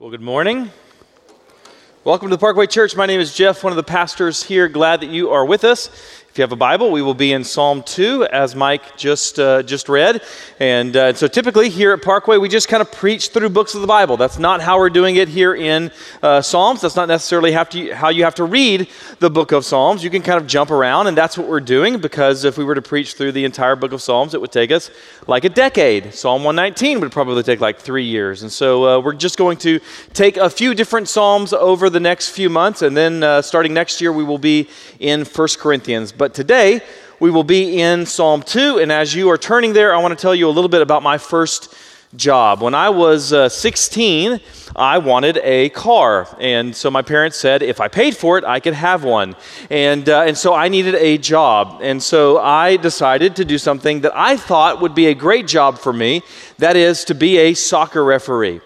Well, good morning. Welcome to the Parkway Church. My name is Jeff, one of the pastors here. Glad that you are with us. If you have a Bible, we will be in Psalm 2, as Mike just, uh, just read. And uh, so typically here at Parkway, we just kind of preach through books of the Bible. That's not how we're doing it here in uh, Psalms. That's not necessarily to, how you have to read the book of Psalms. You can kind of jump around, and that's what we're doing because if we were to preach through the entire book of Psalms, it would take us like a decade. Psalm 119 would probably take like three years. And so uh, we're just going to take a few different Psalms over the next few months, and then uh, starting next year, we will be in 1 Corinthians. But today, we will be in Psalm 2. And as you are turning there, I want to tell you a little bit about my first job. When I was uh, 16, I wanted a car. And so my parents said if I paid for it, I could have one. And, uh, and so I needed a job. And so I decided to do something that I thought would be a great job for me that is, to be a soccer referee.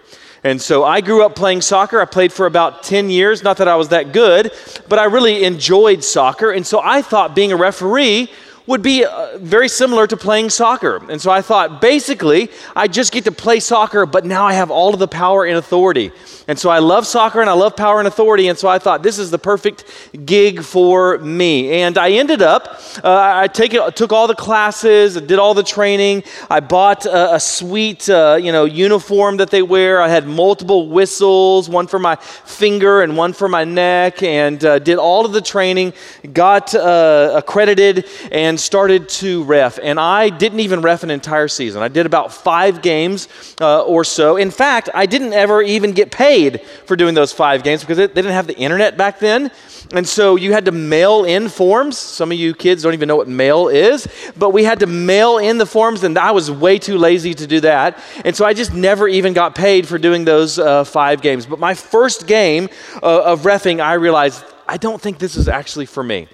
And so I grew up playing soccer. I played for about 10 years. Not that I was that good, but I really enjoyed soccer. And so I thought being a referee would be uh, very similar to playing soccer. And so I thought basically I just get to play soccer, but now I have all of the power and authority. And so I love soccer and I love power and authority. And so I thought this is the perfect gig for me. And I ended up, uh, I take it, took all the classes, did all the training. I bought a, a sweet, uh, you know, uniform that they wear. I had multiple whistles, one for my finger and one for my neck, and uh, did all of the training. Got uh, accredited and started to ref. And I didn't even ref an entire season. I did about five games uh, or so. In fact, I didn't ever even get paid for doing those five games because they didn't have the internet back then. And so you had to mail in forms. Some of you kids don't even know what mail is, but we had to mail in the forms, and I was way too lazy to do that. And so I just never even got paid for doing those uh, five games. But my first game uh, of refing, I realized I don't think this is actually for me.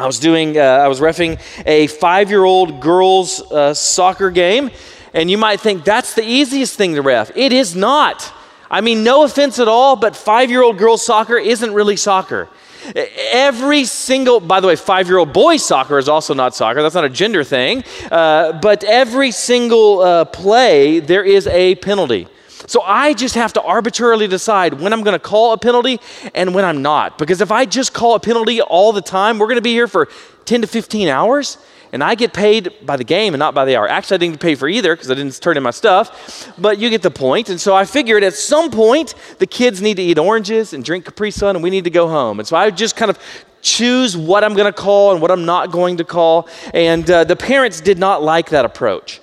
I was doing, uh, I was refing a five year old girls' uh, soccer game, and you might think that's the easiest thing to ref. It is not. I mean, no offense at all, but five year old girls soccer isn't really soccer. Every single, by the way, five year old boys soccer is also not soccer. That's not a gender thing. Uh, but every single uh, play, there is a penalty. So I just have to arbitrarily decide when I'm going to call a penalty and when I'm not. Because if I just call a penalty all the time, we're going to be here for 10 to 15 hours and I get paid by the game and not by the hour. Actually, I didn't get paid for either because I didn't turn in my stuff, but you get the point. And so I figured at some point the kids need to eat oranges and drink Capri Sun, and we need to go home. And so I just kind of choose what I'm going to call and what I'm not going to call. And uh, the parents did not like that approach.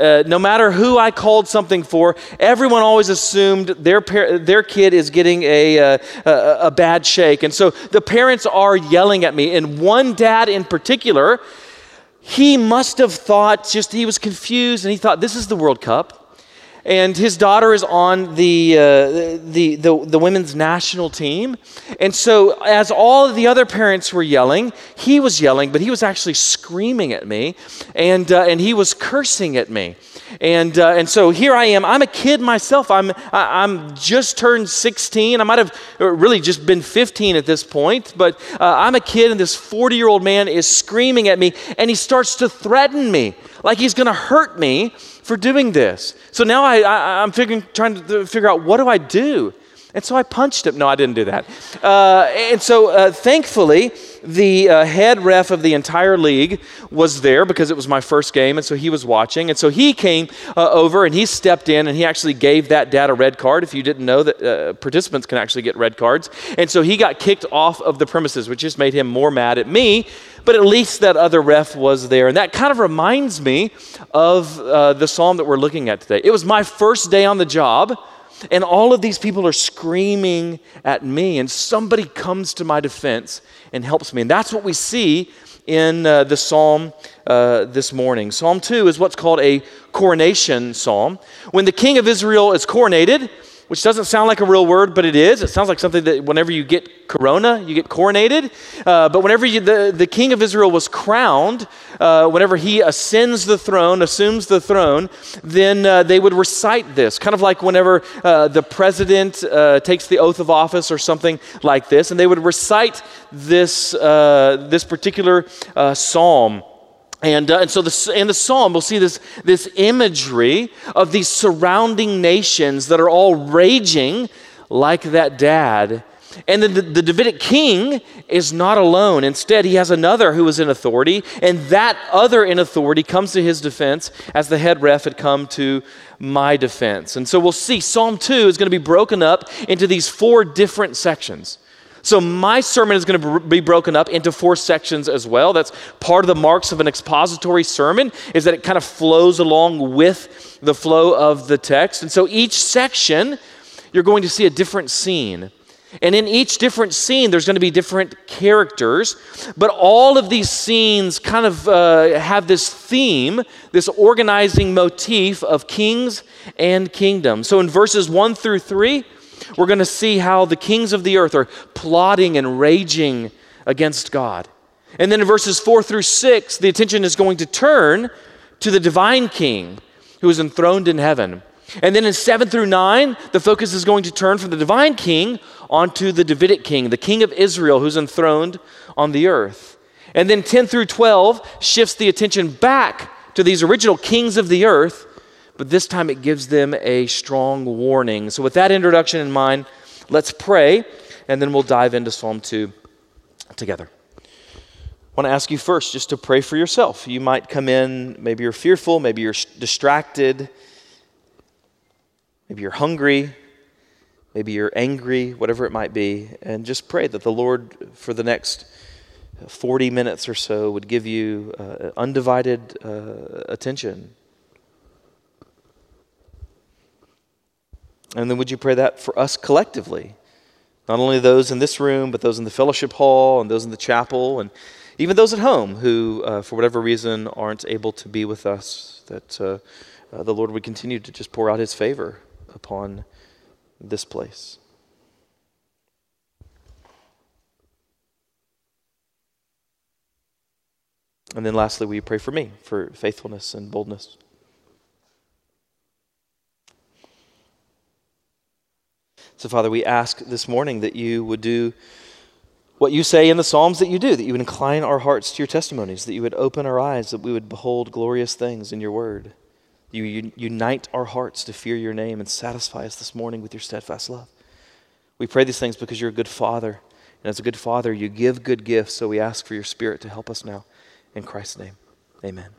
Uh, no matter who I called something for, everyone always assumed their, par- their kid is getting a, uh, a, a bad shake. And so the parents are yelling at me. And one dad in particular he must have thought just he was confused and he thought this is the World Cup. And his daughter is on the, uh, the, the, the, women's national team. And so, as all the other parents were yelling, he was yelling, but he was actually screaming at me and, uh, and he was cursing at me. And, uh, and so here I am. I'm a kid myself. I'm, I'm just turned 16. I might have really just been 15 at this point, but uh, I'm a kid, and this 40 year old man is screaming at me, and he starts to threaten me like he's going to hurt me for doing this. So now I, I, am figuring, trying to figure out what do I do? And so I punched him. No, I didn't do that. Uh, and so uh, thankfully, the uh, head ref of the entire league was there because it was my first game. And so he was watching. And so he came uh, over and he stepped in and he actually gave that dad a red card. If you didn't know that uh, participants can actually get red cards. And so he got kicked off of the premises, which just made him more mad at me. But at least that other ref was there. And that kind of reminds me of uh, the psalm that we're looking at today. It was my first day on the job. And all of these people are screaming at me, and somebody comes to my defense and helps me. And that's what we see in uh, the psalm uh, this morning. Psalm 2 is what's called a coronation psalm. When the king of Israel is coronated, which doesn't sound like a real word, but it is. It sounds like something that whenever you get corona, you get coronated. Uh, but whenever you, the, the king of Israel was crowned, uh, whenever he ascends the throne, assumes the throne, then uh, they would recite this, kind of like whenever uh, the president uh, takes the oath of office or something like this. And they would recite this, uh, this particular psalm. And, uh, and so the, in the psalm, we'll see this, this imagery of these surrounding nations that are all raging like that dad. And then the, the, Davidic king is not alone. Instead, he has another who is in authority, and that other in authority comes to his defense as the head ref had come to my defense. And so we'll see Psalm 2 is going to be broken up into these four different sections. So my sermon is going to be broken up into four sections as well. That's part of the marks of an expository sermon is that it kind of flows along with the flow of the text. And so each section you're going to see a different scene. And in each different scene, there's going to be different characters, but all of these scenes kind of uh, have this theme, this organizing motif of kings and kingdoms. So in verses 1 through 3, we're going to see how the kings of the earth are plotting and raging against God. And then in verses 4 through 6, the attention is going to turn to the divine king who is enthroned in heaven. And then in 7 through 9, the focus is going to turn from the divine king onto the Davidic king, the king of Israel who's enthroned on the earth. And then 10 through 12 shifts the attention back to these original kings of the earth, but this time it gives them a strong warning. So, with that introduction in mind, let's pray, and then we'll dive into Psalm 2 together. I want to ask you first just to pray for yourself. You might come in, maybe you're fearful, maybe you're distracted, maybe you're hungry, Maybe you're angry, whatever it might be, and just pray that the Lord, for the next 40 minutes or so, would give you uh, undivided uh, attention. And then would you pray that for us collectively? Not only those in this room, but those in the fellowship hall and those in the chapel, and even those at home who, uh, for whatever reason, aren't able to be with us, that uh, uh, the Lord would continue to just pour out his favor upon this place. And then lastly, we pray for me for faithfulness and boldness? So, Father, we ask this morning that you would do what you say in the Psalms that you do, that you would incline our hearts to your testimonies, that you would open our eyes, that we would behold glorious things in your word. You unite our hearts to fear your name and satisfy us this morning with your steadfast love. We pray these things because you're a good father. And as a good father, you give good gifts. So we ask for your spirit to help us now. In Christ's name, amen.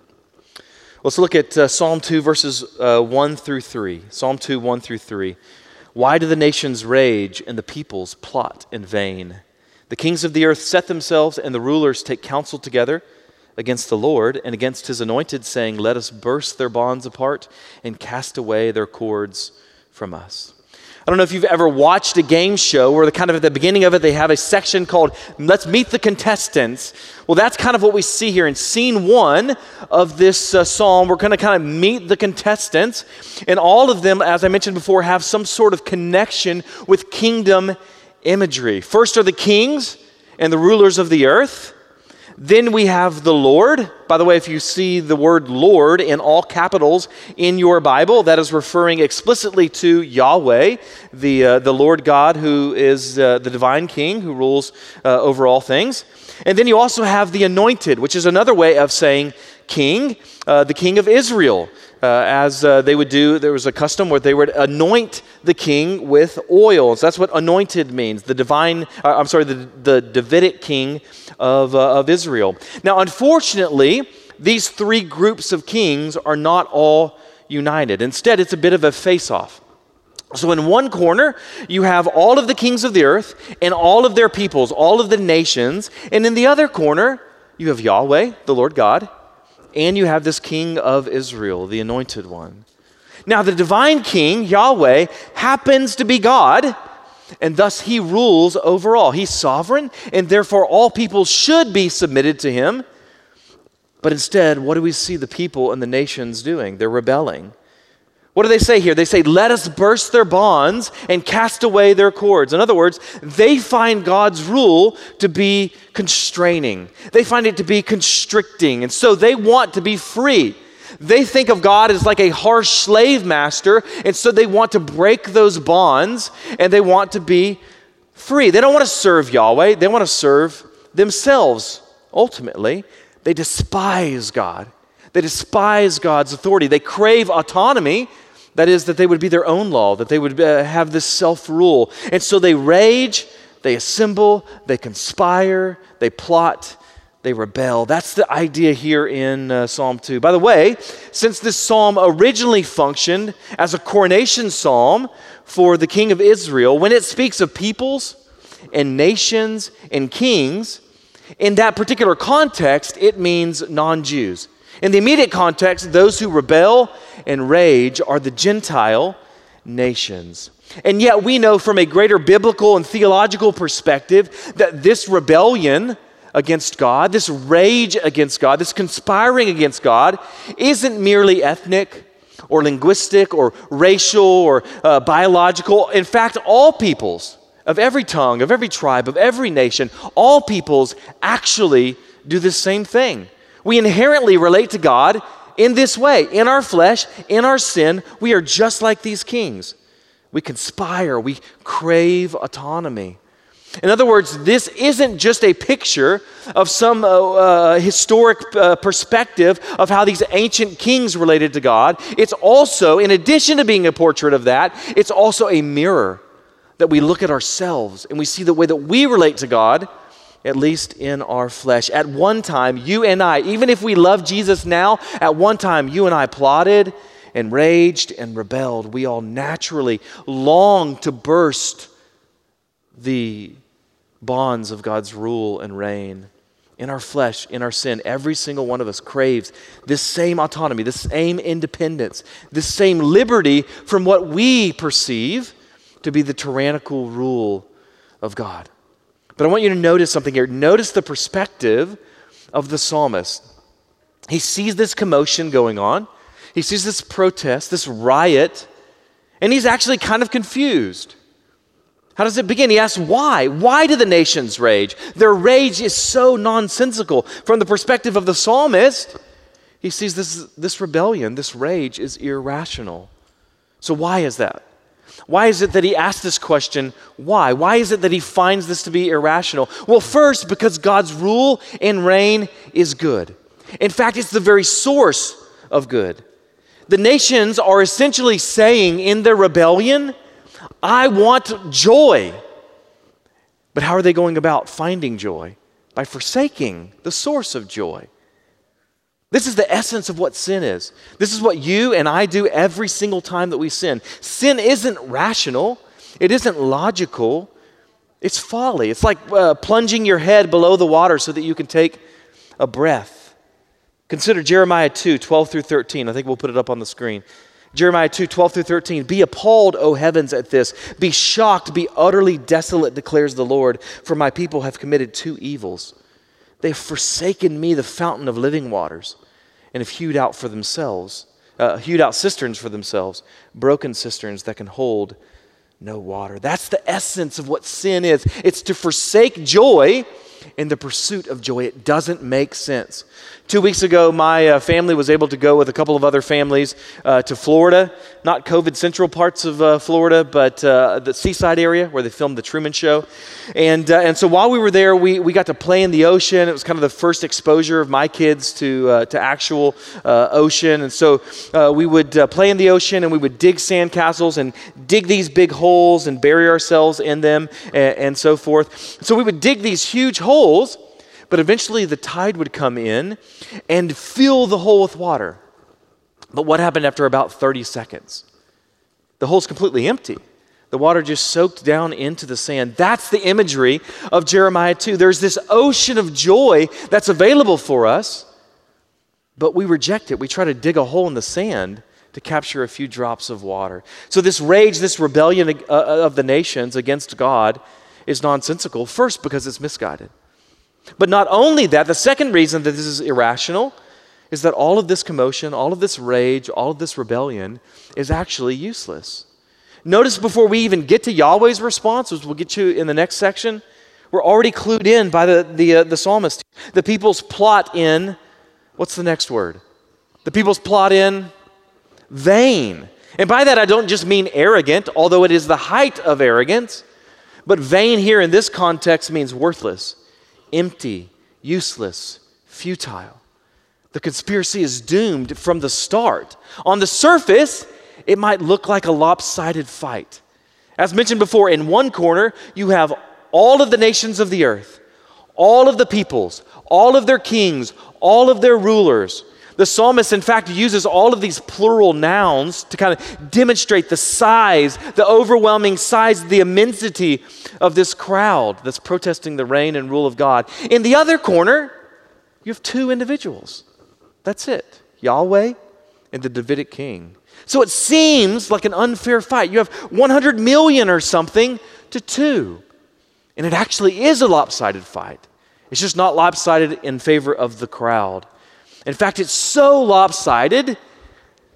Let's look at uh, Psalm 2, verses uh, 1 through 3. Psalm 2, 1 through 3. Why do the nations rage and the peoples plot in vain? The kings of the earth set themselves, and the rulers take counsel together against the Lord and against his anointed, saying, Let us burst their bonds apart and cast away their cords from us. I don't know if you've ever watched a game show where the kind of at the beginning of it they have a section called Let's Meet the Contestants. Well, that's kind of what we see here in scene one of this uh, psalm. We're going to kind of meet the contestants, and all of them, as I mentioned before, have some sort of connection with kingdom imagery. First are the kings and the rulers of the earth. Then we have the Lord. By the way, if you see the word Lord in all capitals in your Bible, that is referring explicitly to Yahweh, the, uh, the Lord God who is uh, the divine king who rules uh, over all things. And then you also have the anointed, which is another way of saying king, uh, the king of Israel. Uh, as uh, they would do, there was a custom where they would anoint the king with oils. That's what anointed means, the divine, uh, I'm sorry, the, the Davidic king of, uh, of Israel. Now, unfortunately, these three groups of kings are not all united. Instead, it's a bit of a face off. So, in one corner, you have all of the kings of the earth and all of their peoples, all of the nations. And in the other corner, you have Yahweh, the Lord God, and you have this king of Israel, the anointed one. Now, the divine king, Yahweh, happens to be God, and thus he rules over all. He's sovereign, and therefore all people should be submitted to him. But instead, what do we see the people and the nations doing? They're rebelling. What do they say here? They say, Let us burst their bonds and cast away their cords. In other words, they find God's rule to be constraining, they find it to be constricting, and so they want to be free. They think of God as like a harsh slave master, and so they want to break those bonds and they want to be free. They don't want to serve Yahweh, they want to serve themselves ultimately. They despise God. They despise God's authority. They crave autonomy That is, that they would be their own law, that they would uh, have this self rule. And so they rage, they assemble, they conspire, they plot, they rebel. That's the idea here in uh, Psalm 2. By the way, since this psalm originally functioned as a coronation psalm for the king of Israel, when it speaks of peoples and nations and kings, in that particular context, it means non Jews. In the immediate context, those who rebel and rage are the Gentile nations. And yet, we know from a greater biblical and theological perspective that this rebellion against God, this rage against God, this conspiring against God, isn't merely ethnic or linguistic or racial or uh, biological. In fact, all peoples of every tongue, of every tribe, of every nation, all peoples actually do the same thing. We inherently relate to God in this way. In our flesh, in our sin, we are just like these kings. We conspire, we crave autonomy. In other words, this isn't just a picture of some uh, uh, historic uh, perspective of how these ancient kings related to God. It's also, in addition to being a portrait of that, it's also a mirror that we look at ourselves and we see the way that we relate to God at least in our flesh. At one time, you and I, even if we love Jesus now, at one time, you and I plotted and raged and rebelled. We all naturally long to burst the bonds of God's rule and reign. In our flesh, in our sin, every single one of us craves this same autonomy, this same independence, this same liberty from what we perceive to be the tyrannical rule of God. But I want you to notice something here. Notice the perspective of the psalmist. He sees this commotion going on, he sees this protest, this riot, and he's actually kind of confused. How does it begin? He asks, why? Why do the nations rage? Their rage is so nonsensical. From the perspective of the psalmist, he sees this, this rebellion, this rage is irrational. So, why is that? Why is it that he asks this question? Why? Why is it that he finds this to be irrational? Well, first, because God's rule and reign is good. In fact, it's the very source of good. The nations are essentially saying in their rebellion, I want joy. But how are they going about finding joy? By forsaking the source of joy. This is the essence of what sin is. This is what you and I do every single time that we sin. Sin isn't rational, it isn't logical, it's folly. It's like uh, plunging your head below the water so that you can take a breath. Consider Jeremiah 2 12 through 13. I think we'll put it up on the screen. Jeremiah 2 12 through 13. Be appalled, O heavens, at this. Be shocked, be utterly desolate, declares the Lord, for my people have committed two evils. They have forsaken me, the fountain of living waters, and have hewed out for themselves, uh, hewed out cisterns for themselves, broken cisterns that can hold no water. That's the essence of what sin is. It's to forsake joy in the pursuit of joy. It doesn't make sense. Two weeks ago, my uh, family was able to go with a couple of other families uh, to Florida, not COVID central parts of uh, Florida, but uh, the seaside area where they filmed The Truman Show. And, uh, and so while we were there, we, we got to play in the ocean. It was kind of the first exposure of my kids to, uh, to actual ocean. And so we would play in the ocean and we would dig sandcastles and dig these big holes and bury ourselves in them and, and so forth. So we would dig these huge holes but eventually the tide would come in and fill the hole with water. But what happened after about 30 seconds? The hole's completely empty. The water just soaked down into the sand. That's the imagery of Jeremiah 2. There's this ocean of joy that's available for us, but we reject it. We try to dig a hole in the sand to capture a few drops of water. So, this rage, this rebellion uh, of the nations against God is nonsensical, first because it's misguided. But not only that, the second reason that this is irrational is that all of this commotion, all of this rage, all of this rebellion is actually useless. Notice before we even get to Yahweh's response, which we'll get to in the next section, we're already clued in by the, the, uh, the psalmist. The people's plot in, what's the next word? The people's plot in vain. And by that, I don't just mean arrogant, although it is the height of arrogance, but vain here in this context means worthless empty, useless, futile. The conspiracy is doomed from the start. On the surface, it might look like a lopsided fight. As mentioned before, in one corner, you have all of the nations of the earth, all of the peoples, all of their kings, all of their rulers. The psalmist, in fact, uses all of these plural nouns to kind of demonstrate the size, the overwhelming size, the immensity of this crowd that's protesting the reign and rule of God. In the other corner, you have two individuals. That's it Yahweh and the Davidic king. So it seems like an unfair fight. You have 100 million or something to two. And it actually is a lopsided fight. It's just not lopsided in favor of the crowd. In fact, it's so lopsided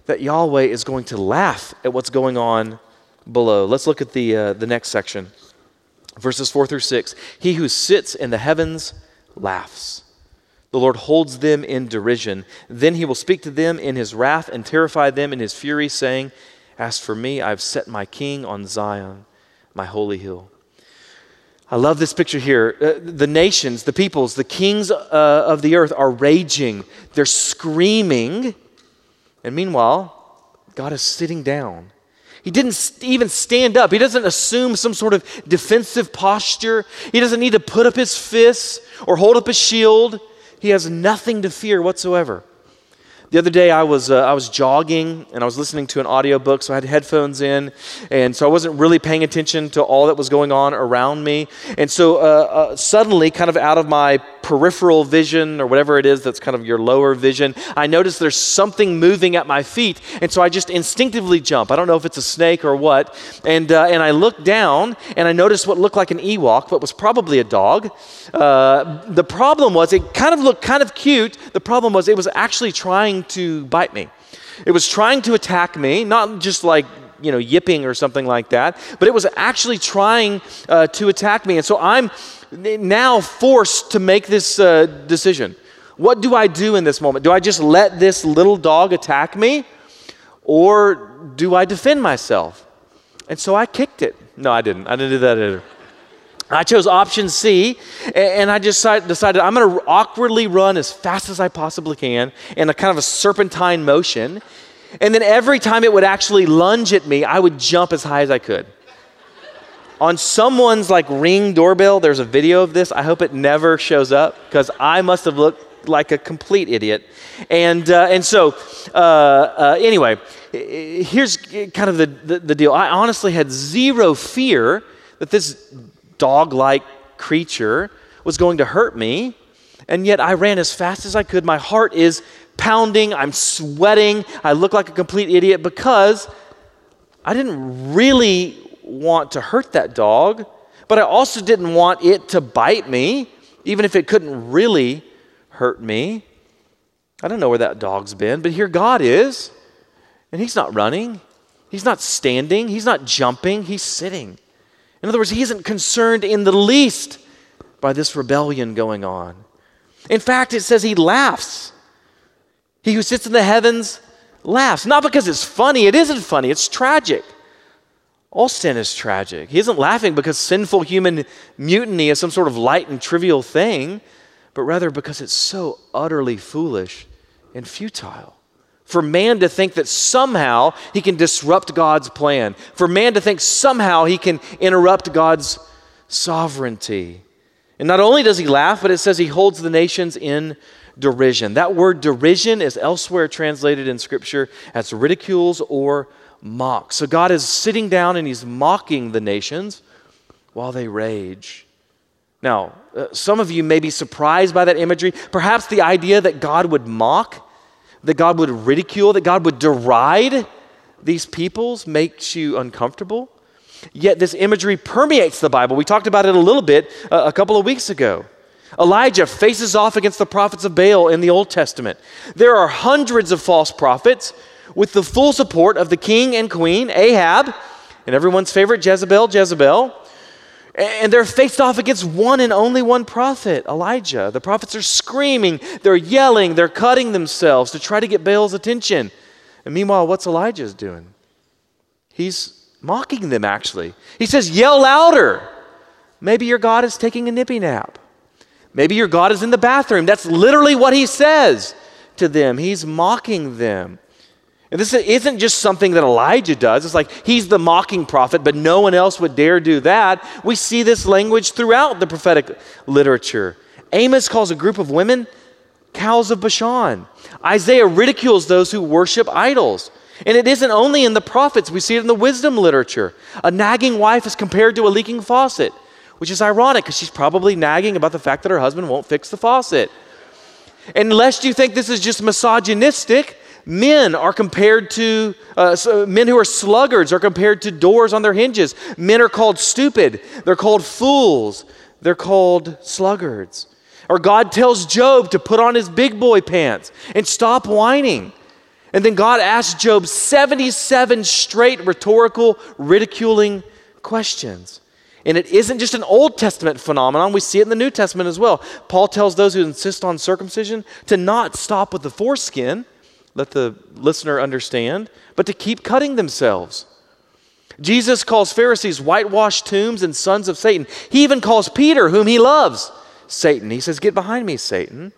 that Yahweh is going to laugh at what's going on below. Let's look at the, uh, the next section verses 4 through 6. He who sits in the heavens laughs. The Lord holds them in derision. Then he will speak to them in his wrath and terrify them in his fury, saying, As for me, I've set my king on Zion, my holy hill. I love this picture here. Uh, the nations, the peoples, the kings uh, of the earth are raging. They're screaming. And meanwhile, God is sitting down. He didn't even stand up. He doesn't assume some sort of defensive posture. He doesn't need to put up his fists or hold up a shield. He has nothing to fear whatsoever. The other day, I was, uh, I was jogging and I was listening to an audiobook, so I had headphones in, and so I wasn't really paying attention to all that was going on around me. And so, uh, uh, suddenly, kind of out of my peripheral vision or whatever it is that's kind of your lower vision, I noticed there's something moving at my feet. And so I just instinctively jump. I don't know if it's a snake or what. And, uh, and I looked down and I noticed what looked like an Ewok, but was probably a dog. Uh, the problem was it kind of looked kind of cute. The problem was it was actually trying to bite me. It was trying to attack me, not just like you know, yipping or something like that, but it was actually trying uh, to attack me. And so I'm now forced to make this uh, decision. What do I do in this moment? Do I just let this little dog attack me? Or do I defend myself? And so I kicked it. No, I didn't. I didn't do that either. I chose option C, and I just decided I'm going to awkwardly run as fast as I possibly can in a kind of a serpentine motion. And then every time it would actually lunge at me, I would jump as high as I could on someone's like ring doorbell there's a video of this. I hope it never shows up because i must have looked like a complete idiot. And uh, and so uh, uh, anyway here's kind of the, the, the deal. I honestly had zero fear that this dog-like creature was going to hurt me and yet i ran as fast as i could. My heart is pounding. I'm sweating. I look like a complete idiot because i didn't really want to hurt that dog, but I also didn't want it to bite me, even if it couldn't really hurt me. I don't know where that dog's been, but here God is, and He's not running, He's not standing, He's not jumping, He's sitting. In other words, He isn't concerned in the least by this rebellion going on. In fact, it says He laughs. He who sits in the heavens laughs. Not because it's funny, it isn't funny, it's tragic. All sin is tragic. He isn't laughing because sinful human mutiny is some sort of light and trivial thing, but rather because it's so utterly foolish and futile. For man to think that somehow he can disrupt God's plan, for man to think somehow he can interrupt God's sovereignty. And not only does he laugh, but it says he holds the nations in derision. That word derision is elsewhere translated in Scripture as ridicules or mock. So God is sitting down and he's mocking the nations while they rage. Now, uh, some of you may be surprised by that imagery. Perhaps the idea that God would mock, that God would ridicule, that God would deride these peoples makes you uncomfortable. Yet this imagery permeates the Bible. We talked about it a little bit uh, a couple of weeks ago. Elijah faces off against the prophets of Baal in the Old Testament. There are hundreds of false prophets with the full support of the king and queen, Ahab, and everyone's favorite Jezebel, Jezebel. And they're faced off against one and only one prophet, Elijah. The prophets are screaming, they're yelling, they're cutting themselves to try to get Baal's attention. And meanwhile, what's Elijah's doing? He's mocking them, actually. He says, Yell louder. Maybe your God is taking a nippy nap. Maybe your God is in the bathroom. That's literally what he says to them. He's mocking them. And this isn't just something that Elijah does. It's like he's the mocking prophet, but no one else would dare do that. We see this language throughout the prophetic literature. Amos calls a group of women cows of Bashan. Isaiah ridicules those who worship idols. And it isn't only in the prophets, we see it in the wisdom literature. A nagging wife is compared to a leaking faucet, which is ironic because she's probably nagging about the fact that her husband won't fix the faucet. And lest you think this is just misogynistic, men are compared to, uh, so men who are sluggards are compared to doors on their hinges. Men are called stupid, they're called fools, they're called sluggards. Or God tells Job to put on his big boy pants and stop whining. And then God asks Job 77 straight rhetorical, ridiculing questions. And it isn't just an Old Testament phenomenon, we see it in the New Testament as well. Paul tells those who insist on circumcision to not stop with the foreskin, let the listener understand, but to keep cutting themselves. Jesus calls Pharisees whitewashed tombs and sons of Satan. He even calls Peter, whom he loves, Satan. He says, Get behind me, Satan.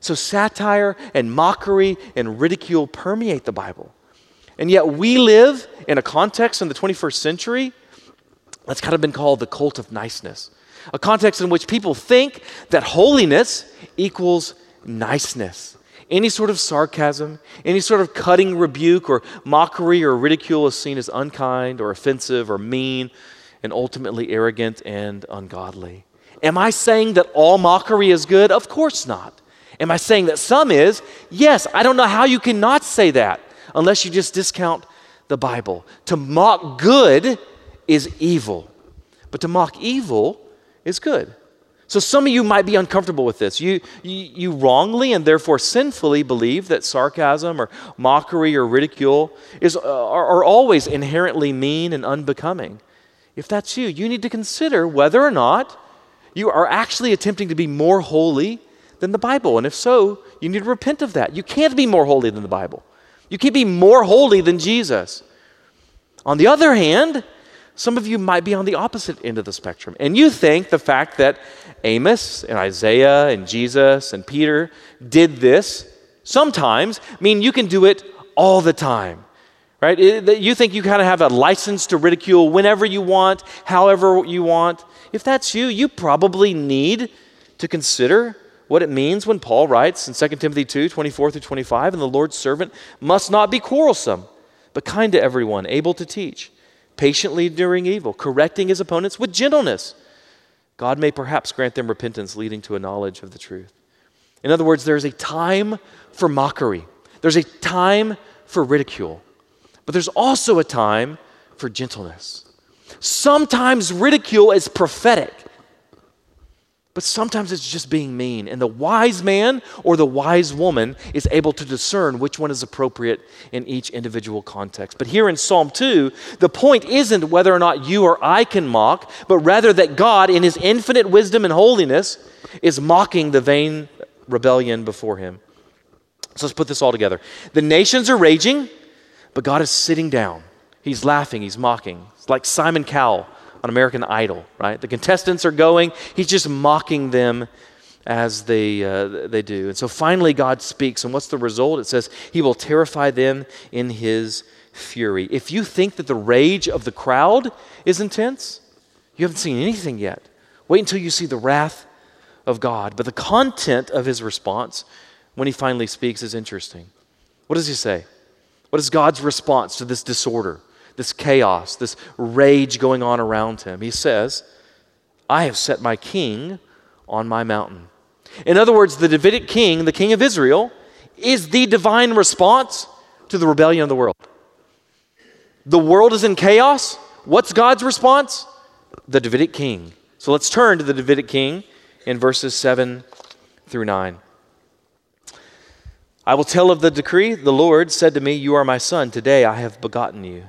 So satire and mockery and ridicule permeate the Bible. And yet we live in a context in the 21st century that's kind of been called the cult of niceness. A context in which people think that holiness equals niceness. Any sort of sarcasm, any sort of cutting rebuke or mockery or ridicule is seen as unkind or offensive or mean and ultimately arrogant and ungodly. Am I saying that all mockery is good? Of course not. Am I saying that some is? Yes. I don't know how you cannot say that unless you just discount the Bible. To mock good is evil, but to mock evil is good. So some of you might be uncomfortable with this. You, you, you, wrongly and therefore sinfully believe that sarcasm or mockery or ridicule is, uh, are, are always inherently mean and unbecoming. If that's you, you need to consider whether or not you are actually attempting to be more holy than the Bible. And if so, you need to repent of that. You can't be more holy than the Bible, you can't be more holy than Jesus. On the other hand, some of you might be on the opposite end of the spectrum. And you think the fact that Amos and Isaiah and Jesus and Peter did this sometimes mean you can do it all the time. Right? You think you kind of have a license to ridicule whenever you want, however you want. If that's you, you probably need to consider what it means when Paul writes in 2 Timothy 2 24 through 25, and the Lord's servant must not be quarrelsome, but kind to everyone, able to teach, patiently enduring evil, correcting his opponents with gentleness. God may perhaps grant them repentance leading to a knowledge of the truth. In other words, there's a time for mockery, there's a time for ridicule, but there's also a time for gentleness. Sometimes ridicule is prophetic, but sometimes it's just being mean. And the wise man or the wise woman is able to discern which one is appropriate in each individual context. But here in Psalm 2, the point isn't whether or not you or I can mock, but rather that God, in his infinite wisdom and holiness, is mocking the vain rebellion before him. So let's put this all together. The nations are raging, but God is sitting down. He's laughing, he's mocking. It's like Simon Cowell on American Idol, right? The contestants are going, he's just mocking them as they, uh, they do. And so finally, God speaks. And what's the result? It says, He will terrify them in His fury. If you think that the rage of the crowd is intense, you haven't seen anything yet. Wait until you see the wrath of God. But the content of His response when He finally speaks is interesting. What does He say? What is God's response to this disorder? This chaos, this rage going on around him. He says, I have set my king on my mountain. In other words, the Davidic king, the king of Israel, is the divine response to the rebellion of the world. The world is in chaos. What's God's response? The Davidic king. So let's turn to the Davidic king in verses 7 through 9. I will tell of the decree. The Lord said to me, You are my son. Today I have begotten you.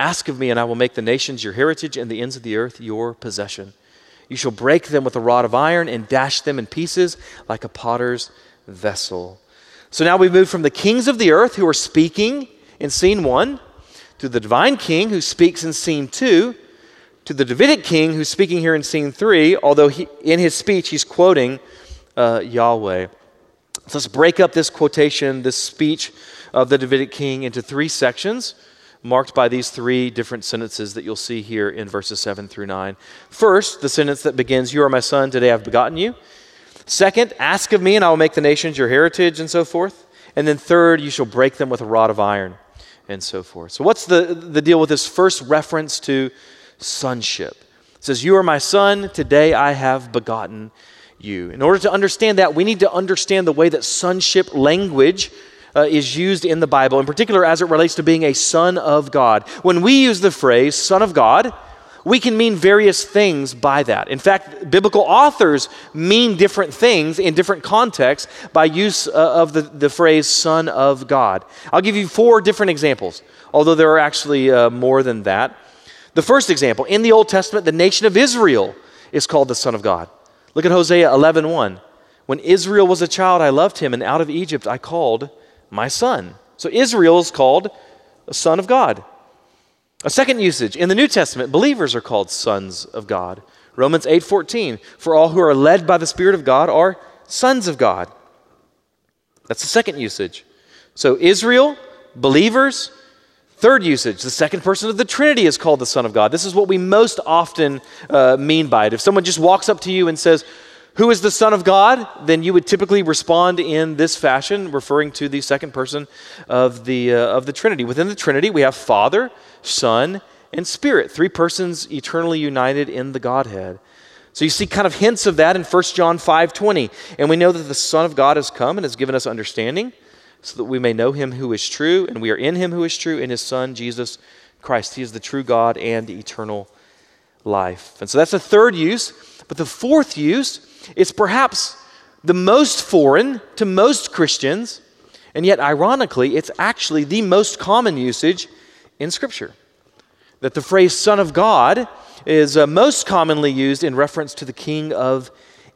Ask of me, and I will make the nations your heritage and the ends of the earth your possession. You shall break them with a rod of iron and dash them in pieces like a potter's vessel. So now we move from the kings of the earth who are speaking in scene one to the divine king who speaks in scene two to the Davidic king who's speaking here in scene three, although he, in his speech he's quoting uh, Yahweh. So let's break up this quotation, this speech of the Davidic king into three sections marked by these three different sentences that you'll see here in verses 7 through 9. First, the sentence that begins, You are my son, today I've begotten you. Second, ask of me, and I will make the nations your heritage, and so forth. And then third, you shall break them with a rod of iron, and so forth. So, what's the, the deal with this first reference to sonship? It says, You are my son, today I have begotten you. In order to understand that, we need to understand the way that sonship language uh, is used in the Bible, in particular as it relates to being a son of God. When we use the phrase son of God, we can mean various things by that. In fact, biblical authors mean different things in different contexts by use uh, of the, the phrase son of God. I'll give you four different examples, although there are actually uh, more than that. The first example, in the Old Testament, the nation of Israel is called the son of God. Look at Hosea 11:1. 1. When Israel was a child, I loved him, and out of Egypt I called my son. So Israel is called a son of God. A second usage in the New Testament, believers are called sons of God. Romans 8:14, for all who are led by the Spirit of God are sons of God. That's the second usage. So Israel, believers, Third usage, the second person of the Trinity is called the Son of God. This is what we most often uh, mean by it. If someone just walks up to you and says, Who is the Son of God? then you would typically respond in this fashion, referring to the second person of the, uh, of the Trinity. Within the Trinity, we have Father, Son, and Spirit, three persons eternally united in the Godhead. So you see kind of hints of that in 1 John 5:20. And we know that the Son of God has come and has given us understanding so that we may know him who is true, and we are in him who is true, in his Son, Jesus Christ. He is the true God and eternal life. And so that's the third use. But the fourth use is perhaps the most foreign to most Christians, and yet, ironically, it's actually the most common usage in Scripture. That the phrase Son of God is uh, most commonly used in reference to the King of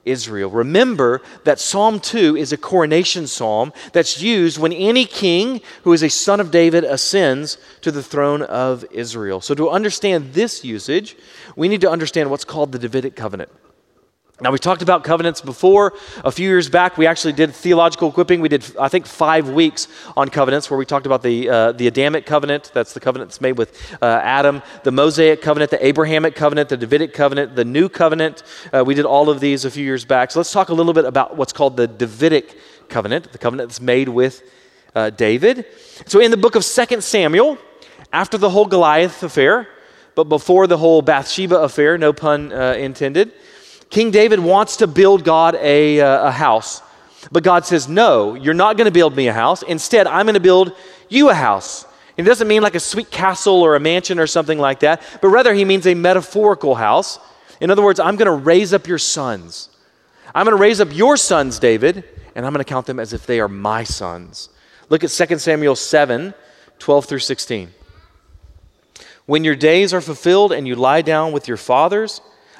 Israel. Remember that Psalm 2 is a coronation psalm that's used when any king who is a son of David ascends to the throne of Israel. So, to understand this usage, we need to understand what's called the Davidic covenant. Now, we talked about covenants before. A few years back, we actually did theological equipping. We did, I think, five weeks on covenants where we talked about the, uh, the Adamic covenant. That's the covenant that's made with uh, Adam, the Mosaic covenant, the Abrahamic covenant, the Davidic covenant, the New covenant. Uh, we did all of these a few years back. So let's talk a little bit about what's called the Davidic covenant, the covenant that's made with uh, David. So in the book of 2 Samuel, after the whole Goliath affair, but before the whole Bathsheba affair, no pun uh, intended, King David wants to build God a, uh, a house. But God says, No, you're not going to build me a house. Instead, I'm going to build you a house. It doesn't mean like a sweet castle or a mansion or something like that, but rather he means a metaphorical house. In other words, I'm going to raise up your sons. I'm going to raise up your sons, David, and I'm going to count them as if they are my sons. Look at 2 Samuel 7 12 through 16. When your days are fulfilled and you lie down with your fathers,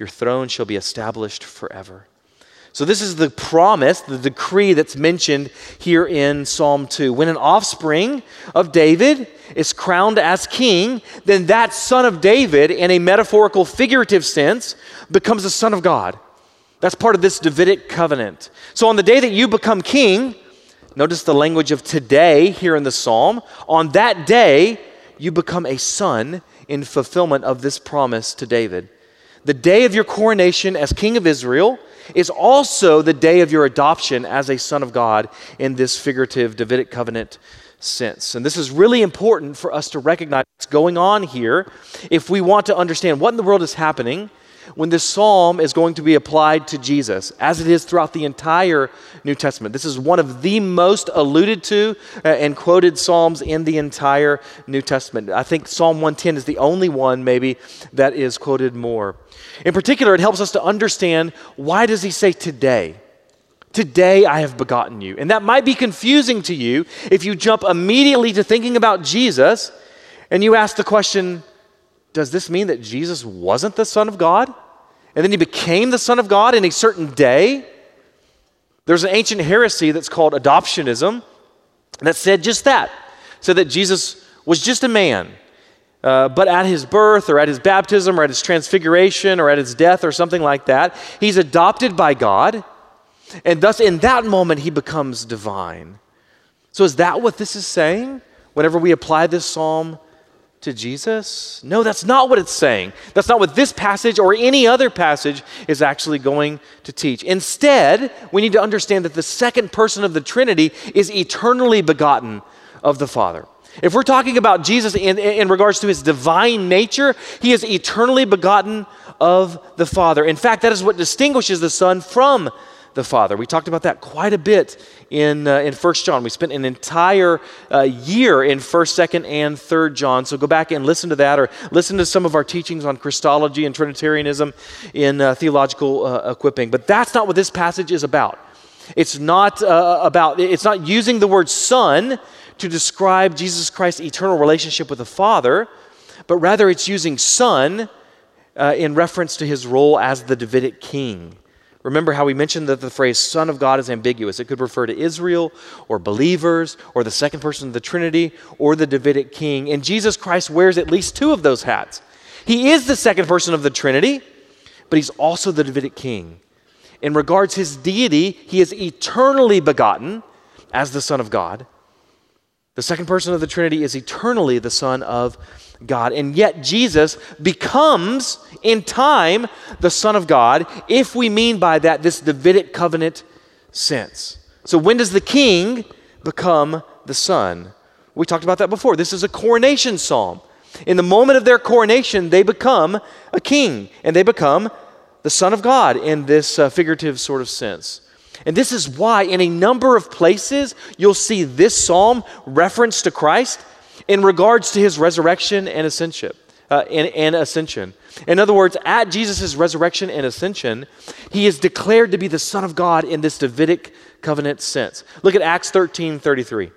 your throne shall be established forever. So, this is the promise, the decree that's mentioned here in Psalm 2. When an offspring of David is crowned as king, then that son of David, in a metaphorical, figurative sense, becomes a son of God. That's part of this Davidic covenant. So, on the day that you become king, notice the language of today here in the psalm. On that day, you become a son in fulfillment of this promise to David. The day of your coronation as King of Israel is also the day of your adoption as a son of God in this figurative Davidic covenant sense. And this is really important for us to recognize what's going on here if we want to understand what in the world is happening when this psalm is going to be applied to Jesus, as it is throughout the entire New Testament. This is one of the most alluded to uh, and quoted psalms in the entire New Testament. I think Psalm 110 is the only one, maybe, that is quoted more. In particular, it helps us to understand why does he say today? Today I have begotten you. And that might be confusing to you if you jump immediately to thinking about Jesus and you ask the question Does this mean that Jesus wasn't the Son of God? And then he became the Son of God in a certain day? There's an ancient heresy that's called adoptionism that said just that. Said that Jesus was just a man. Uh, but at his birth or at his baptism or at his transfiguration or at his death or something like that, he's adopted by God. And thus, in that moment, he becomes divine. So, is that what this is saying whenever we apply this psalm to Jesus? No, that's not what it's saying. That's not what this passage or any other passage is actually going to teach. Instead, we need to understand that the second person of the Trinity is eternally begotten of the Father. If we're talking about Jesus in, in regards to his divine nature, he is eternally begotten of the Father. In fact, that is what distinguishes the Son from the Father. We talked about that quite a bit in, uh, in 1 John. We spent an entire uh, year in 1st, 2nd, and 3rd John. So go back and listen to that or listen to some of our teachings on Christology and Trinitarianism in uh, theological uh, equipping. But that's not what this passage is about. It's not uh, about, it's not using the word son to describe Jesus Christ's eternal relationship with the Father, but rather it's using son uh, in reference to his role as the Davidic king. Remember how we mentioned that the phrase Son of God is ambiguous. It could refer to Israel or believers or the second person of the Trinity or the Davidic king. And Jesus Christ wears at least two of those hats. He is the second person of the Trinity, but he's also the Davidic king. In regards his deity, he is eternally begotten as the Son of God. The second person of the Trinity is eternally the Son of God. And yet, Jesus becomes, in time, the Son of God, if we mean by that this Davidic covenant sense. So, when does the king become the son? We talked about that before. This is a coronation psalm. In the moment of their coronation, they become a king and they become the Son of God in this uh, figurative sort of sense. And this is why, in a number of places, you'll see this psalm reference to Christ in regards to his resurrection and ascension. Uh, and, and ascension. In other words, at Jesus' resurrection and ascension, he is declared to be the Son of God in this Davidic covenant sense. Look at Acts 13 33.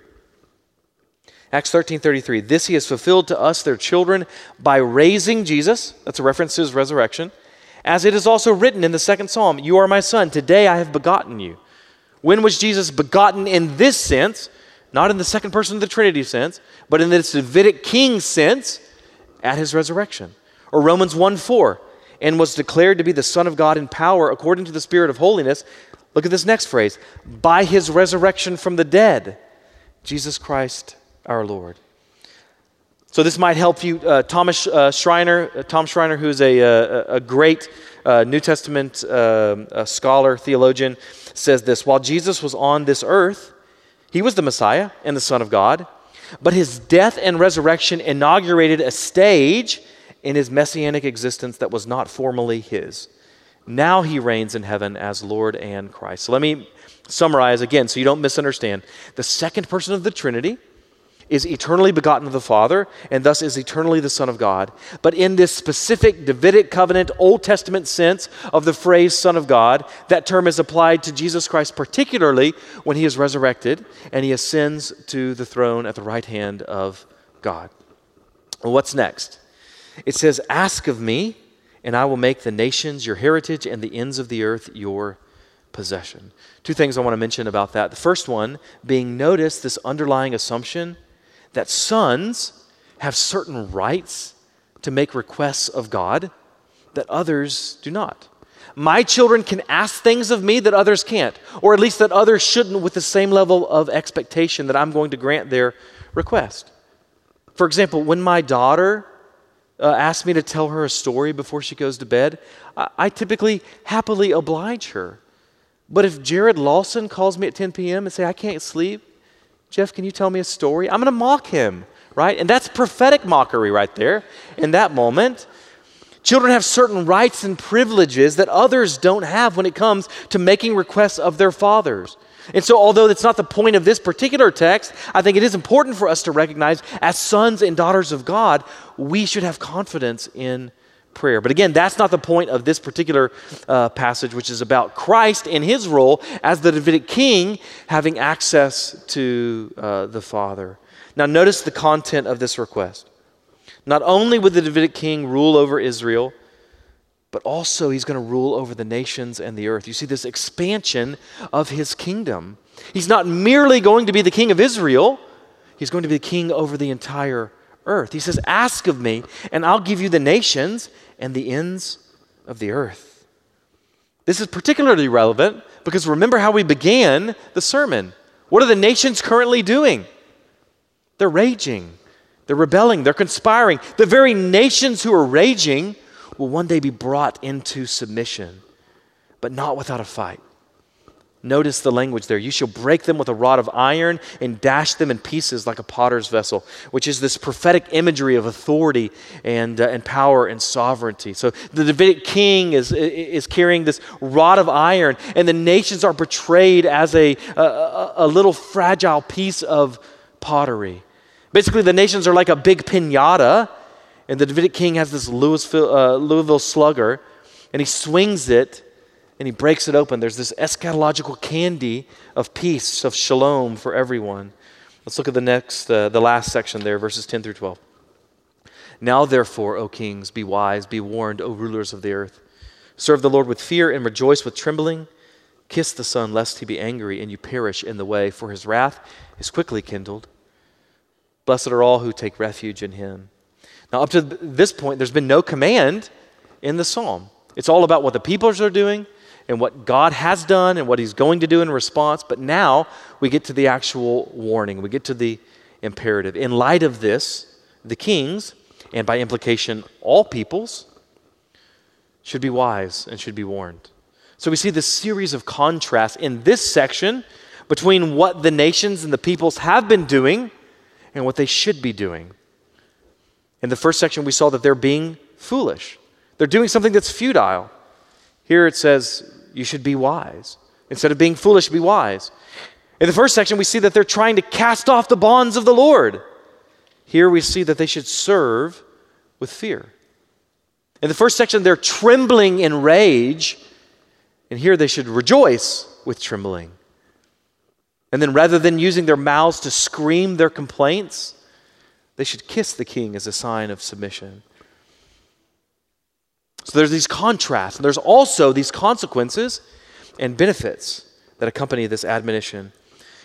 Acts 13 33. This he has fulfilled to us, their children, by raising Jesus. That's a reference to his resurrection. As it is also written in the second psalm, You are my son, today I have begotten you. When was Jesus begotten in this sense? Not in the second person of the Trinity sense, but in this Davidic king sense at his resurrection. Or Romans 1 4, and was declared to be the Son of God in power according to the Spirit of holiness. Look at this next phrase by his resurrection from the dead, Jesus Christ our Lord. So this might help you. Uh, Thomas uh, Schreiner, uh, Tom Schreiner, who's a, uh, a, a great uh, New Testament uh, scholar, theologian, says this While Jesus was on this earth, he was the Messiah and the Son of God, but his death and resurrection inaugurated a stage in his messianic existence that was not formally his. Now he reigns in heaven as Lord and Christ. So let me summarize again so you don't misunderstand. The second person of the Trinity is eternally begotten of the Father, and thus is eternally the Son of God. But in this specific Davidic covenant, Old Testament sense of the phrase Son of God, that term is applied to Jesus Christ, particularly when he is resurrected and he ascends to the throne at the right hand of God. Well, what's next? It says, Ask of me, and I will make the nations your heritage and the ends of the earth your possession. Two things I want to mention about that. The first one being notice this underlying assumption that sons have certain rights to make requests of God that others do not. My children can ask things of me that others can't, or at least that others shouldn't with the same level of expectation that I'm going to grant their request. For example, when my daughter uh, asks me to tell her a story before she goes to bed, I, I typically happily oblige her. But if Jared Lawson calls me at 10 p.m. and say I can't sleep, Jeff, can you tell me a story? I'm going to mock him, right? And that's prophetic mockery right there in that moment. Children have certain rights and privileges that others don't have when it comes to making requests of their fathers. And so, although it's not the point of this particular text, I think it is important for us to recognize as sons and daughters of God, we should have confidence in prayer. But again, that's not the point of this particular uh, passage, which is about Christ and his role as the Davidic king having access to uh, the Father. Now, notice the content of this request. Not only would the Davidic king rule over Israel, but also he's going to rule over the nations and the earth. You see this expansion of his kingdom. He's not merely going to be the king of Israel, he's going to be the king over the entire earth. He says, Ask of me, and I'll give you the nations and the ends of the earth. This is particularly relevant because remember how we began the sermon. What are the nations currently doing? They're raging, they're rebelling, they're conspiring. The very nations who are raging will one day be brought into submission, but not without a fight. Notice the language there. You shall break them with a rod of iron and dash them in pieces like a potter's vessel, which is this prophetic imagery of authority and, uh, and power and sovereignty. So the Davidic king is, is carrying this rod of iron, and the nations are portrayed as a, a, a little fragile piece of pottery. Basically, the nations are like a big pinata, and the Davidic king has this Louisville, uh, Louisville slugger, and he swings it and he breaks it open. There's this eschatological candy of peace, of shalom for everyone. Let's look at the next, uh, the last section there, verses 10 through 12. Now, therefore, O kings, be wise, be warned, O rulers of the earth. Serve the Lord with fear and rejoice with trembling. Kiss the Son, lest he be angry and you perish in the way, for his wrath is quickly kindled. Blessed are all who take refuge in him. Now, up to this point, there's been no command in the psalm. It's all about what the peoples are doing and what God has done and what He's going to do in response. But now we get to the actual warning, we get to the imperative. In light of this, the kings, and by implication, all peoples, should be wise and should be warned. So we see this series of contrasts in this section between what the nations and the peoples have been doing and what they should be doing. In the first section, we saw that they're being foolish. They're doing something that's futile. Here it says, you should be wise. Instead of being foolish, be wise. In the first section, we see that they're trying to cast off the bonds of the Lord. Here we see that they should serve with fear. In the first section, they're trembling in rage, and here they should rejoice with trembling. And then rather than using their mouths to scream their complaints, they should kiss the king as a sign of submission. So there's these contrasts, and there's also these consequences and benefits that accompany this admonition.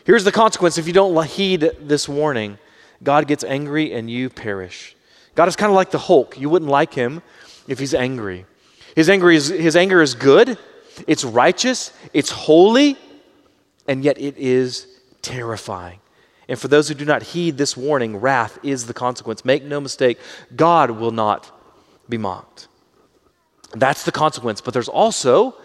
Here's the consequence if you don't heed this warning God gets angry and you perish. God is kind of like the Hulk. You wouldn't like him if he's angry. His, angry is, his anger is good, it's righteous, it's holy, and yet it is terrifying. And for those who do not heed this warning, wrath is the consequence. Make no mistake, God will not be mocked. That's the consequence. But there's also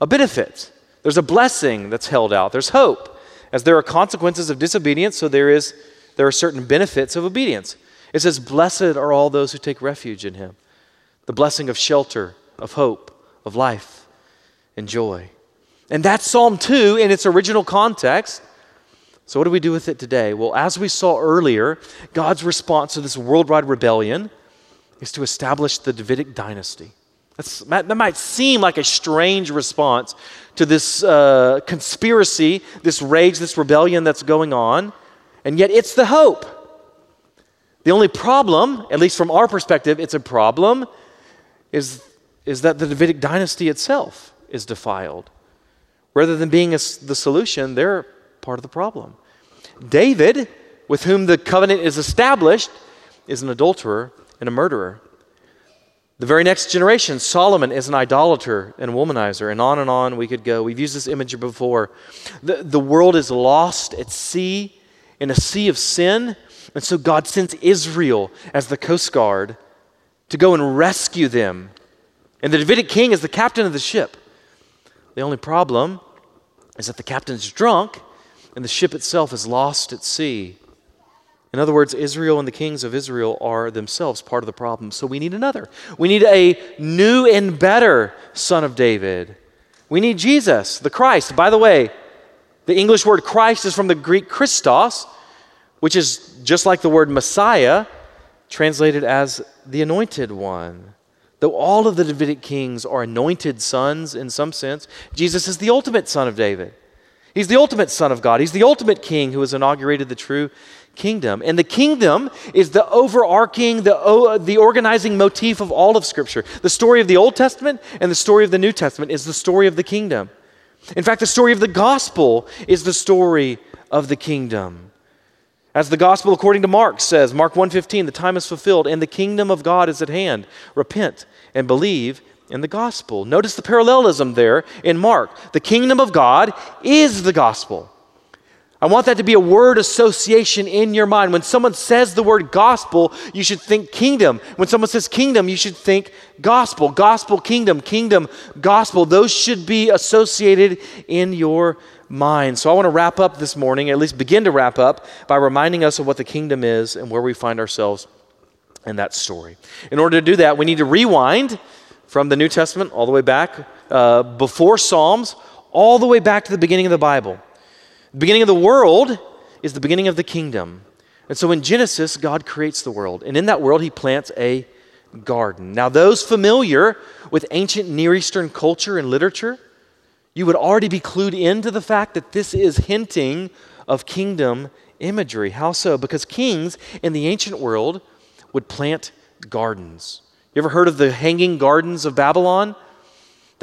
a benefit. There's a blessing that's held out. There's hope. As there are consequences of disobedience, so there is there are certain benefits of obedience. It says, Blessed are all those who take refuge in him. The blessing of shelter, of hope, of life, and joy. And that's Psalm 2 in its original context. So, what do we do with it today? Well, as we saw earlier, God's response to this worldwide rebellion is to establish the Davidic dynasty. That's, that might seem like a strange response to this uh, conspiracy, this rage, this rebellion that's going on, and yet it's the hope. The only problem, at least from our perspective, it's a problem, is, is that the Davidic dynasty itself is defiled. Rather than being a, the solution, they're part of the problem. David, with whom the covenant is established, is an adulterer and a murderer. The very next generation, Solomon is an idolater and womanizer, and on and on we could go. We've used this image before. The, the world is lost at sea, in a sea of sin, and so God sends Israel as the coast guard to go and rescue them. And the Davidic king is the captain of the ship. The only problem is that the captain's drunk and the ship itself is lost at sea. In other words, Israel and the kings of Israel are themselves part of the problem. So we need another. We need a new and better son of David. We need Jesus, the Christ. By the way, the English word Christ is from the Greek Christos, which is just like the word Messiah, translated as the anointed one. Though all of the Davidic kings are anointed sons in some sense, Jesus is the ultimate son of David. He's the ultimate son of God. He's the ultimate king who has inaugurated the true kingdom. And the kingdom is the overarching, the, the organizing motif of all of Scripture. The story of the Old Testament and the story of the New Testament is the story of the kingdom. In fact, the story of the gospel is the story of the kingdom. As the gospel according to Mark says, Mark 1:15, the time is fulfilled and the kingdom of God is at hand. Repent and believe in the gospel. Notice the parallelism there in Mark. The kingdom of God is the gospel. I want that to be a word association in your mind. When someone says the word gospel, you should think kingdom. When someone says kingdom, you should think gospel. Gospel, kingdom, kingdom, gospel. Those should be associated in your mind. So I want to wrap up this morning, at least begin to wrap up, by reminding us of what the kingdom is and where we find ourselves in that story. In order to do that, we need to rewind from the New Testament all the way back uh, before Psalms, all the way back to the beginning of the Bible. The beginning of the world is the beginning of the kingdom. And so in Genesis, God creates the world. And in that world, he plants a garden. Now, those familiar with ancient Near Eastern culture and literature, you would already be clued into the fact that this is hinting of kingdom imagery. How so? Because kings in the ancient world would plant gardens. You ever heard of the hanging gardens of Babylon?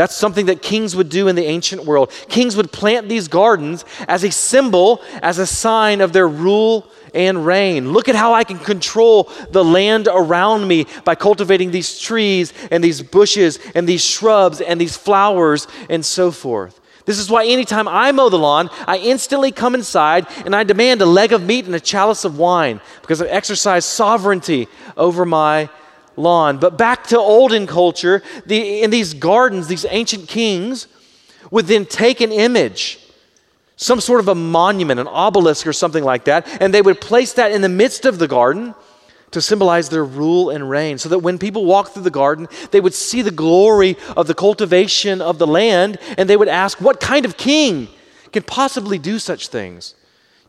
That's something that kings would do in the ancient world. Kings would plant these gardens as a symbol, as a sign of their rule and reign. Look at how I can control the land around me by cultivating these trees and these bushes and these shrubs and these flowers and so forth. This is why anytime I mow the lawn, I instantly come inside and I demand a leg of meat and a chalice of wine because I exercise sovereignty over my lawn. But back to olden culture, the, in these gardens, these ancient kings would then take an image, some sort of a monument, an obelisk or something like that, and they would place that in the midst of the garden to symbolize their rule and reign, so that when people walk through the garden, they would see the glory of the cultivation of the land, and they would ask, What kind of king can possibly do such things?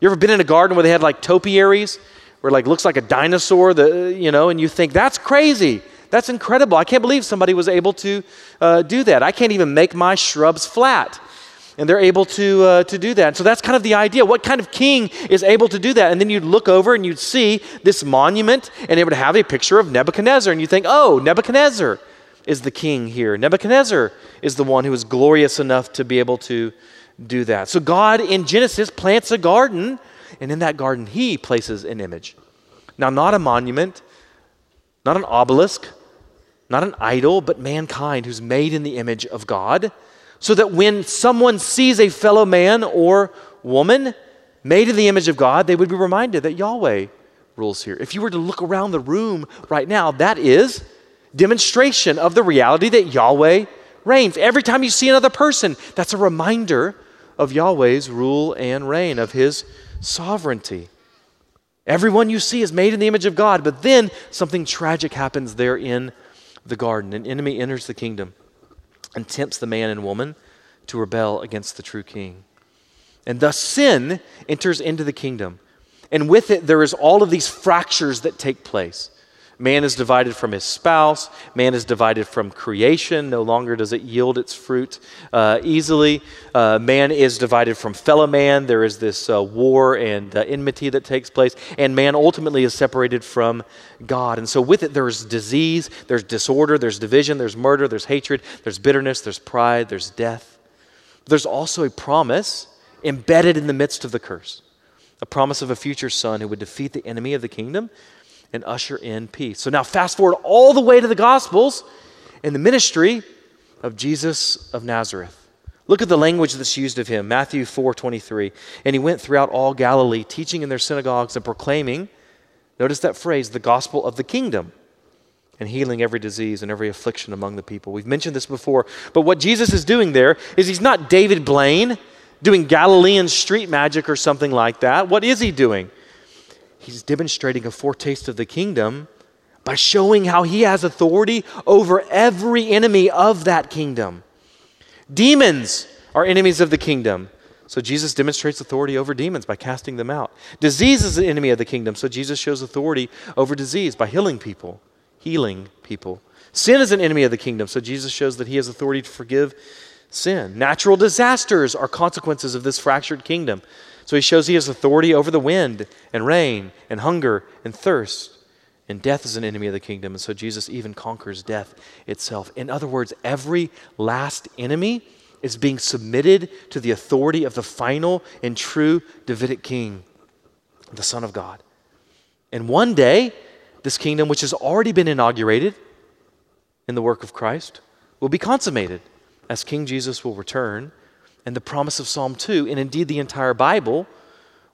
You ever been in a garden where they had like topiaries? Where like looks like a dinosaur, the, you know, and you think that's crazy. That's incredible. I can't believe somebody was able to uh, do that. I can't even make my shrubs flat. And they're able to, uh, to do that. So that's kind of the idea. What kind of king is able to do that? And then you'd look over and you'd see this monument, and it would have a picture of Nebuchadnezzar. And you think, oh, Nebuchadnezzar is the king here. Nebuchadnezzar is the one who is glorious enough to be able to do that. So God in Genesis plants a garden and in that garden, he places an image. Now, not a monument, not an obelisk, not an idol, but mankind who's made in the image of God, so that when someone sees a fellow man or woman made in the image of God, they would be reminded that Yahweh rules here. If you were to look around the room right now, that is demonstration of the reality that Yahweh reigns. Every time you see another person, that's a reminder of Yahweh's rule and reign, of his sovereignty. Everyone you see is made in the image of God, but then something tragic happens there in the garden. An enemy enters the kingdom and tempts the man and woman to rebel against the true king. And thus sin enters into the kingdom. And with it, there is all of these fractures that take place. Man is divided from his spouse. Man is divided from creation. No longer does it yield its fruit uh, easily. Uh, man is divided from fellow man. There is this uh, war and uh, enmity that takes place. And man ultimately is separated from God. And so, with it, there's disease, there's disorder, there's division, there's murder, there's hatred, there's bitterness, there's pride, there's death. There's also a promise embedded in the midst of the curse a promise of a future son who would defeat the enemy of the kingdom and usher in peace. So now, fast forward all the way to the Gospels and the ministry of Jesus of Nazareth. Look at the language that's used of him, Matthew 4 23. And he went throughout all Galilee, teaching in their synagogues and proclaiming, notice that phrase, the gospel of the kingdom, and healing every disease and every affliction among the people. We've mentioned this before, but what Jesus is doing there is he's not David Blaine doing Galilean street magic or something like that. What is he doing? He's demonstrating a foretaste of the kingdom by showing how he has authority over every enemy of that kingdom. Demons are enemies of the kingdom. So Jesus demonstrates authority over demons by casting them out. Disease is an enemy of the kingdom. So Jesus shows authority over disease by healing people, healing people Sin is an enemy of the kingdom, so Jesus shows that he has authority to forgive sin. Natural disasters are consequences of this fractured kingdom. So he shows he has authority over the wind and rain and hunger and thirst. And death is an enemy of the kingdom. And so Jesus even conquers death itself. In other words, every last enemy is being submitted to the authority of the final and true Davidic king, the Son of God. And one day, this kingdom, which has already been inaugurated in the work of Christ, will be consummated as King Jesus will return. And the promise of Psalm 2, and indeed the entire Bible,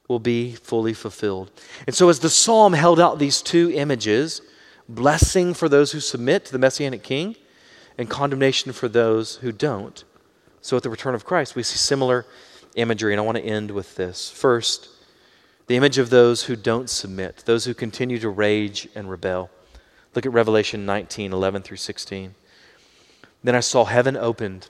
will be fully fulfilled. And so, as the psalm held out these two images blessing for those who submit to the Messianic King, and condemnation for those who don't. So, at the return of Christ, we see similar imagery, and I want to end with this. First, the image of those who don't submit, those who continue to rage and rebel. Look at Revelation 19 11 through 16. Then I saw heaven opened,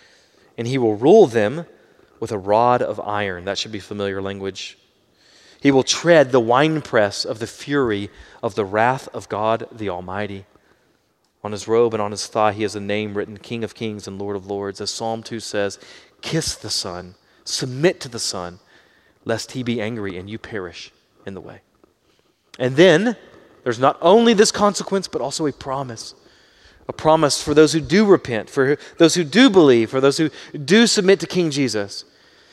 and he will rule them with a rod of iron. That should be familiar language. He will tread the winepress of the fury of the wrath of God the Almighty. On his robe and on his thigh, he has a name written King of Kings and Lord of Lords. As Psalm 2 says, Kiss the Son, submit to the Son, lest he be angry and you perish in the way. And then there's not only this consequence, but also a promise a promise for those who do repent, for those who do believe, for those who do submit to King Jesus.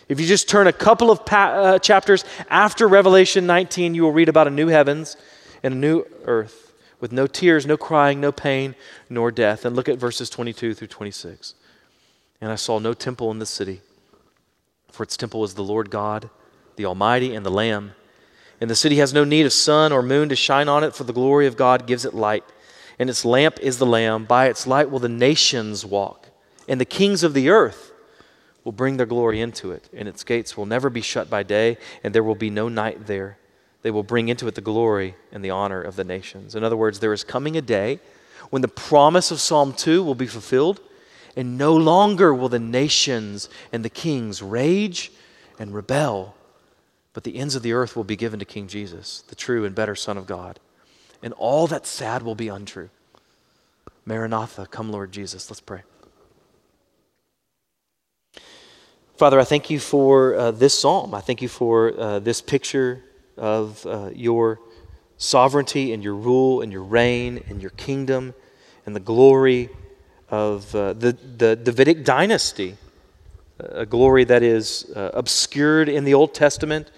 If you just turn a couple of pa- uh, chapters after Revelation 19, you will read about a new heavens and a new earth with no tears, no crying, no pain, nor death. And look at verses 22 through 26. And I saw no temple in the city, for its temple is the Lord God, the Almighty, and the Lamb. And the city has no need of sun or moon to shine on it, for the glory of God gives it light. And its lamp is the Lamb. By its light will the nations walk, and the kings of the earth will bring their glory into it, and its gates will never be shut by day, and there will be no night there. They will bring into it the glory and the honor of the nations. In other words, there is coming a day when the promise of Psalm 2 will be fulfilled, and no longer will the nations and the kings rage and rebel, but the ends of the earth will be given to King Jesus, the true and better Son of God. And all that's sad will be untrue. Maranatha, come, Lord Jesus. Let's pray. Father, I thank you for uh, this psalm. I thank you for uh, this picture of uh, your sovereignty and your rule and your reign and your kingdom and the glory of uh, the, the Davidic dynasty, a glory that is uh, obscured in the Old Testament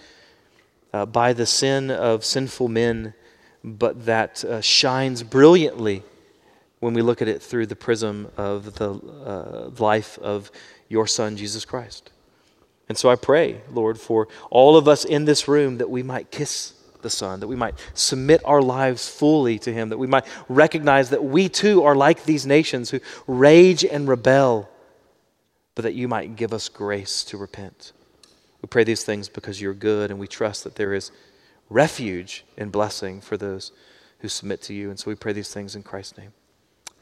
uh, by the sin of sinful men, but that uh, shines brilliantly when we look at it through the prism of the uh, life of your Son, Jesus Christ. And so I pray, Lord, for all of us in this room that we might kiss the Son, that we might submit our lives fully to Him, that we might recognize that we too are like these nations who rage and rebel, but that you might give us grace to repent. We pray these things because you're good, and we trust that there is refuge and blessing for those who submit to you. And so we pray these things in Christ's name.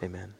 Amen.